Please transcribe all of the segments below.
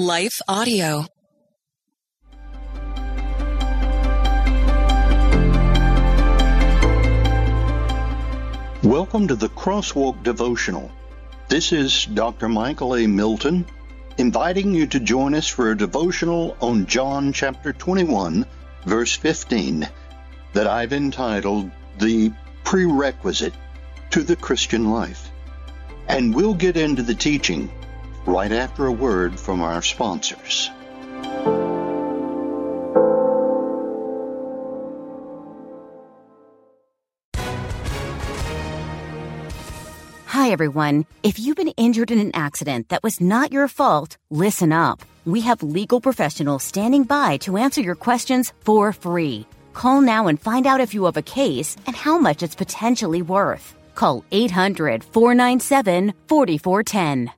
Life Audio. Welcome to the Crosswalk Devotional. This is Dr. Michael A. Milton inviting you to join us for a devotional on John chapter 21, verse 15, that I've entitled The Prerequisite to the Christian Life. And we'll get into the teaching right after a word from our sponsors. Hi, everyone. If you've been injured in an accident that was not your fault, listen up. We have legal professionals standing by to answer your questions for free. Call now and find out if you have a case and how much it's potentially worth. Call 800 497 4410.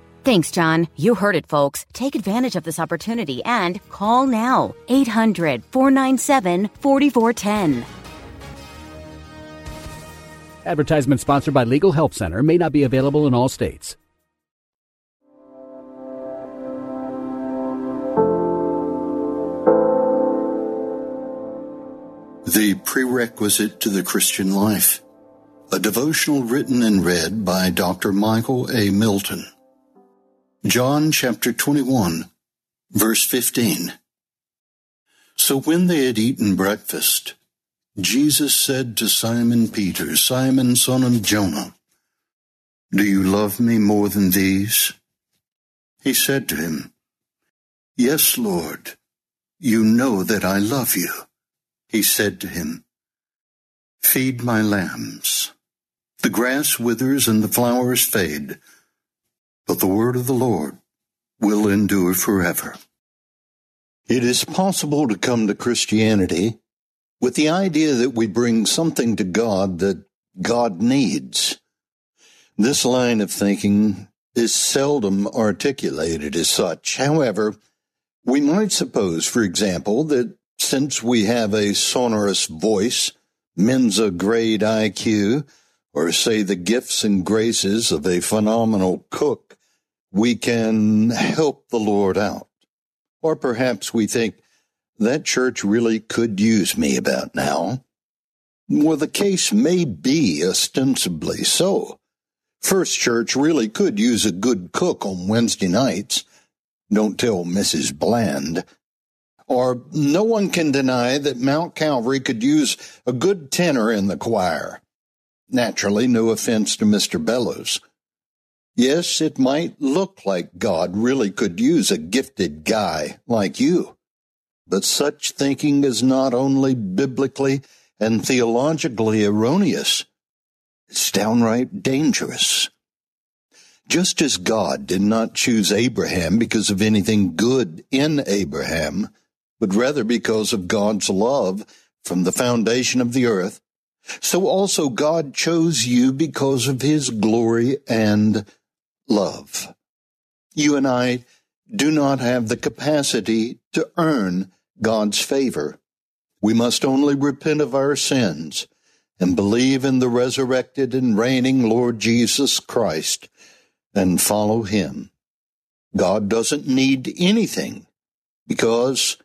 Thanks, John. You heard it, folks. Take advantage of this opportunity and call now. 800 497 4410. Advertisement sponsored by Legal Help Center may not be available in all states. The Prerequisite to the Christian Life. A devotional written and read by Dr. Michael A. Milton. John chapter 21, verse 15. So when they had eaten breakfast, Jesus said to Simon Peter, Simon son of Jonah, Do you love me more than these? He said to him, Yes, Lord, you know that I love you. He said to him, Feed my lambs. The grass withers and the flowers fade, but the word of the Lord will endure forever. It is possible to come to Christianity with the idea that we bring something to God that God needs. This line of thinking is seldom articulated as such. However, we might suppose, for example, that since we have a sonorous voice, Mensa grade IQ, or say the gifts and graces of a phenomenal cook, we can help the Lord out. Or perhaps we think that church really could use me about now. Well, the case may be ostensibly so. First Church really could use a good cook on Wednesday nights. Don't tell Mrs. Bland. Or no one can deny that Mount Calvary could use a good tenor in the choir. Naturally, no offense to Mr. Bellows. Yes, it might look like God really could use a gifted guy like you. But such thinking is not only biblically and theologically erroneous, it's downright dangerous. Just as God did not choose Abraham because of anything good in Abraham, but rather because of God's love from the foundation of the earth, so also God chose you because of his glory and love. You and I do not have the capacity to earn God's favor. We must only repent of our sins and believe in the resurrected and reigning Lord Jesus Christ and follow him. God doesn't need anything because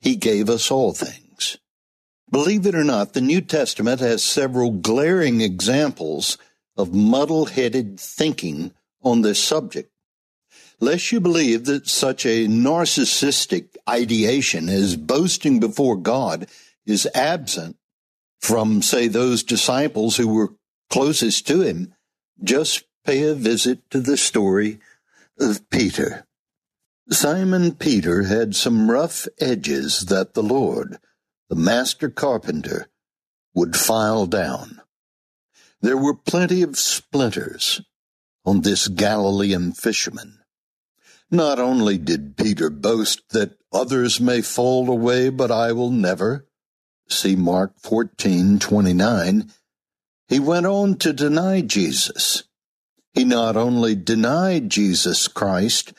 he gave us all things. Believe it or not, the New Testament has several glaring examples of muddle-headed thinking on this subject. Lest you believe that such a narcissistic ideation as boasting before God is absent from, say, those disciples who were closest to him, just pay a visit to the story of Peter. Simon Peter had some rough edges that the Lord, the master carpenter, would file down. There were plenty of splinters on this Galilean fisherman. Not only did Peter boast that others may fall away, but I will never, see Mark 14:29, he went on to deny Jesus. He not only denied Jesus Christ,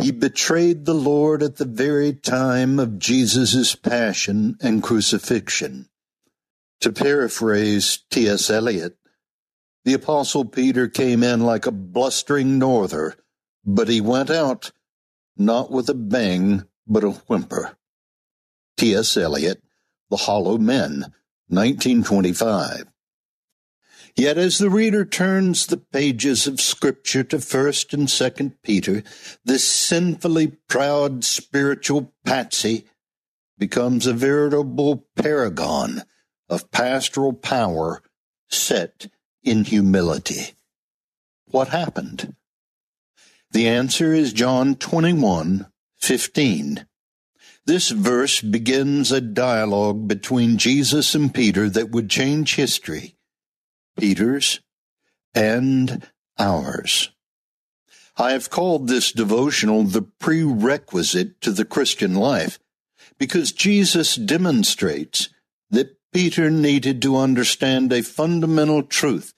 he betrayed the Lord at the very time of Jesus' passion and crucifixion. To paraphrase T.S. Eliot, the Apostle Peter came in like a blustering norther, but he went out not with a bang, but a whimper. T.S. Eliot, The Hollow Men, 1925. Yet as the reader turns the pages of Scripture to 1st and 2nd Peter, this sinfully proud spiritual patsy becomes a veritable paragon of pastoral power set in humility. What happened? The answer is John 21, 15. This verse begins a dialogue between Jesus and Peter that would change history Peter's, and ours. I have called this devotional the prerequisite to the Christian life because Jesus demonstrates that Peter needed to understand a fundamental truth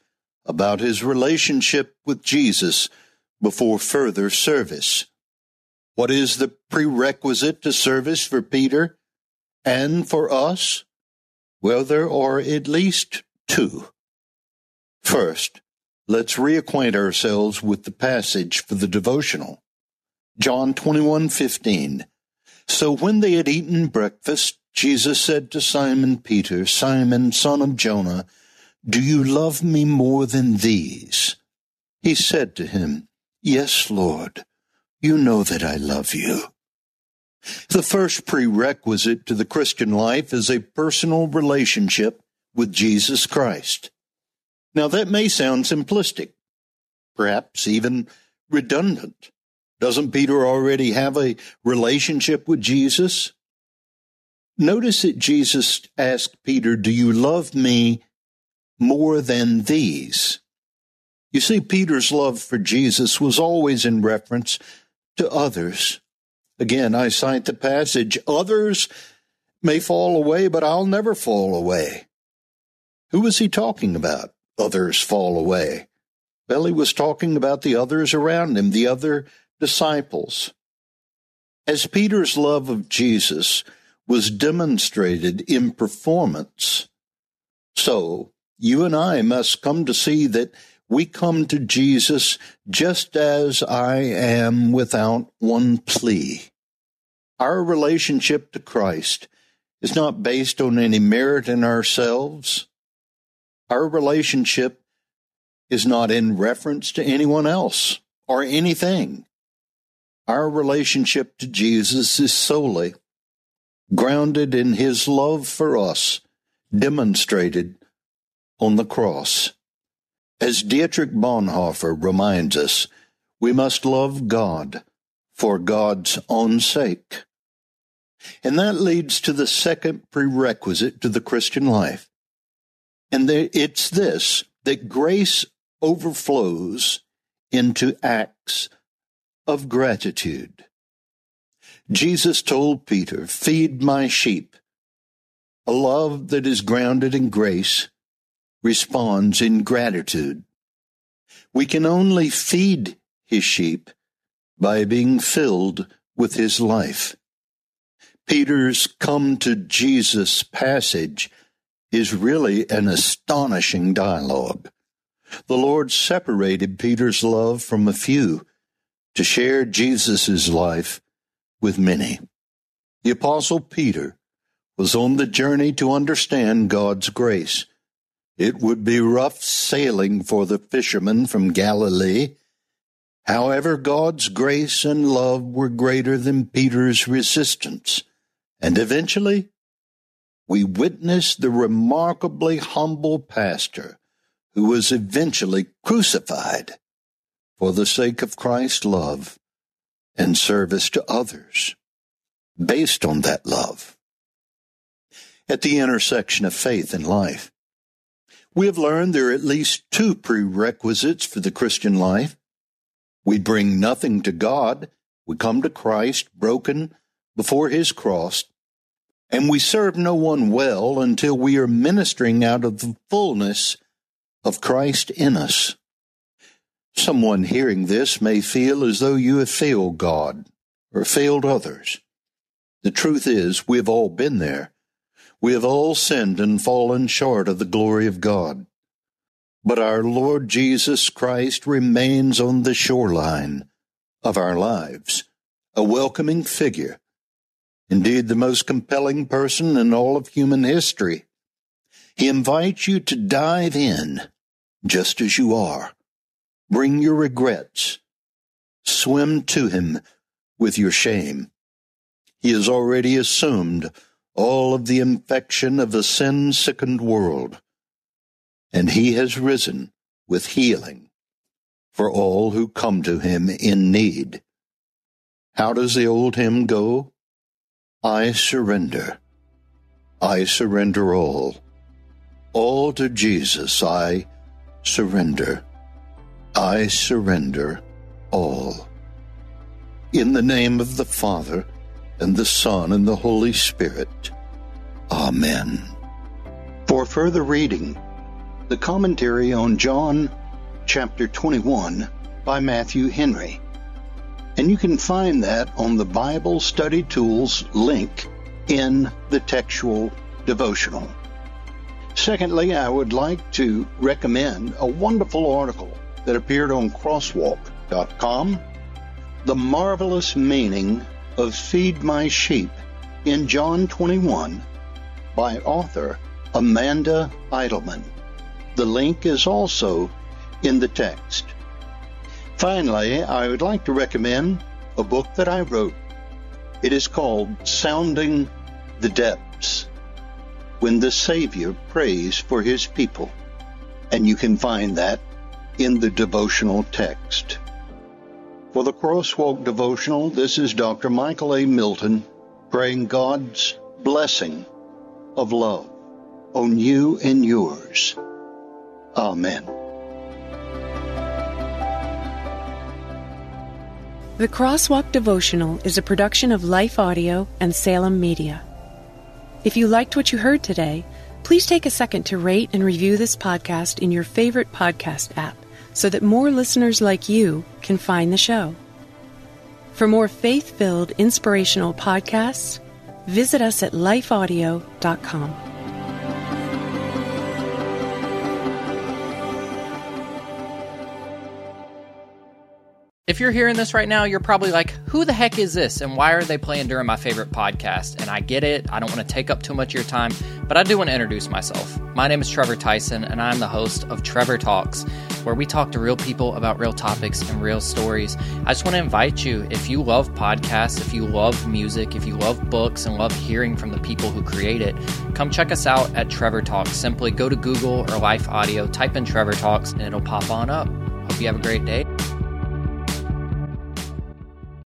about his relationship with Jesus before further service. What is the prerequisite to service for Peter and for us? Well, there are at least two. First, let's reacquaint ourselves with the passage for the devotional. John 21:15. So when they had eaten breakfast, Jesus said to Simon Peter, Simon, son of Jonah, do you love me more than these? He said to him, Yes, Lord, you know that I love you. The first prerequisite to the Christian life is a personal relationship with Jesus Christ. Now, that may sound simplistic, perhaps even redundant. Doesn't Peter already have a relationship with Jesus? Notice that Jesus asked Peter, Do you love me more than these? You see, Peter's love for Jesus was always in reference to others. Again, I cite the passage, Others may fall away, but I'll never fall away. Who was he talking about? others fall away. Well, he was talking about the others around him, the other disciples. As Peter's love of Jesus was demonstrated in performance, so you and I must come to see that we come to Jesus just as I am without one plea. Our relationship to Christ is not based on any merit in ourselves. Our relationship is not in reference to anyone else or anything. Our relationship to Jesus is solely grounded in his love for us, demonstrated on the cross. As Dietrich Bonhoeffer reminds us, we must love God for God's own sake. And that leads to the second prerequisite to the Christian life and it's this that grace overflows into acts of gratitude. Jesus told Peter, Feed my sheep. A love that is grounded in grace responds in gratitude. We can only feed his sheep by being filled with his life. Peter's come to Jesus passage is really an astonishing dialogue. The Lord separated Peter's love from a few to share Jesus' life with many. The Apostle Peter was on the journey to understand God's grace. It would be rough sailing for the fishermen from Galilee. However, God's grace and love were greater than Peter's resistance, and eventually we witness the remarkably humble pastor who was eventually crucified for the sake of Christ's love and service to others based on that love. At the intersection of faith and life, we have learned there are at least two prerequisites for the Christian life. We bring nothing to God. We come to Christ broken before his cross and we serve no one well until we are ministering out of the fullness of Christ in us. Someone hearing this may feel as though you have failed God or failed others. The truth is, we have all been there. We have all sinned and fallen short of the glory of God. But our Lord Jesus Christ remains on the shoreline of our lives, a welcoming figure, indeed the most compelling person in all of human history. He invites you to dive in just as you are. Bring your regrets. Swim to him with your shame. He has already assumed all of the infection of a sin sickened world, and he has risen with healing for all who come to him in need. How does the old hymn go? I surrender. I surrender all. All to Jesus I surrender. I surrender all. In the name of the Father, and the Son, and the Holy Spirit. Amen. For further reading, the commentary on John chapter 21 by Matthew Henry. And you can find that on the Bible Study Tools link in the textual devotional. Secondly, I would like to recommend a wonderful article that appeared on crosswalk.com The Marvelous Meaning of Feed My Sheep in John 21 by author Amanda Idleman. The link is also in the text. Finally, I would like to recommend a book that I wrote. It is called Sounding the Depths When the Savior Prays for His People. And you can find that in the devotional text. For the Crosswalk devotional, this is Dr. Michael A. Milton praying God's blessing of love on you and yours. Amen. The Crosswalk Devotional is a production of Life Audio and Salem Media. If you liked what you heard today, please take a second to rate and review this podcast in your favorite podcast app so that more listeners like you can find the show. For more faith filled, inspirational podcasts, visit us at lifeaudio.com. If you're hearing this right now, you're probably like, who the heck is this? And why are they playing during my favorite podcast? And I get it. I don't want to take up too much of your time, but I do want to introduce myself. My name is Trevor Tyson, and I'm the host of Trevor Talks, where we talk to real people about real topics and real stories. I just want to invite you, if you love podcasts, if you love music, if you love books, and love hearing from the people who create it, come check us out at Trevor Talks. Simply go to Google or Life Audio, type in Trevor Talks, and it'll pop on up. Hope you have a great day.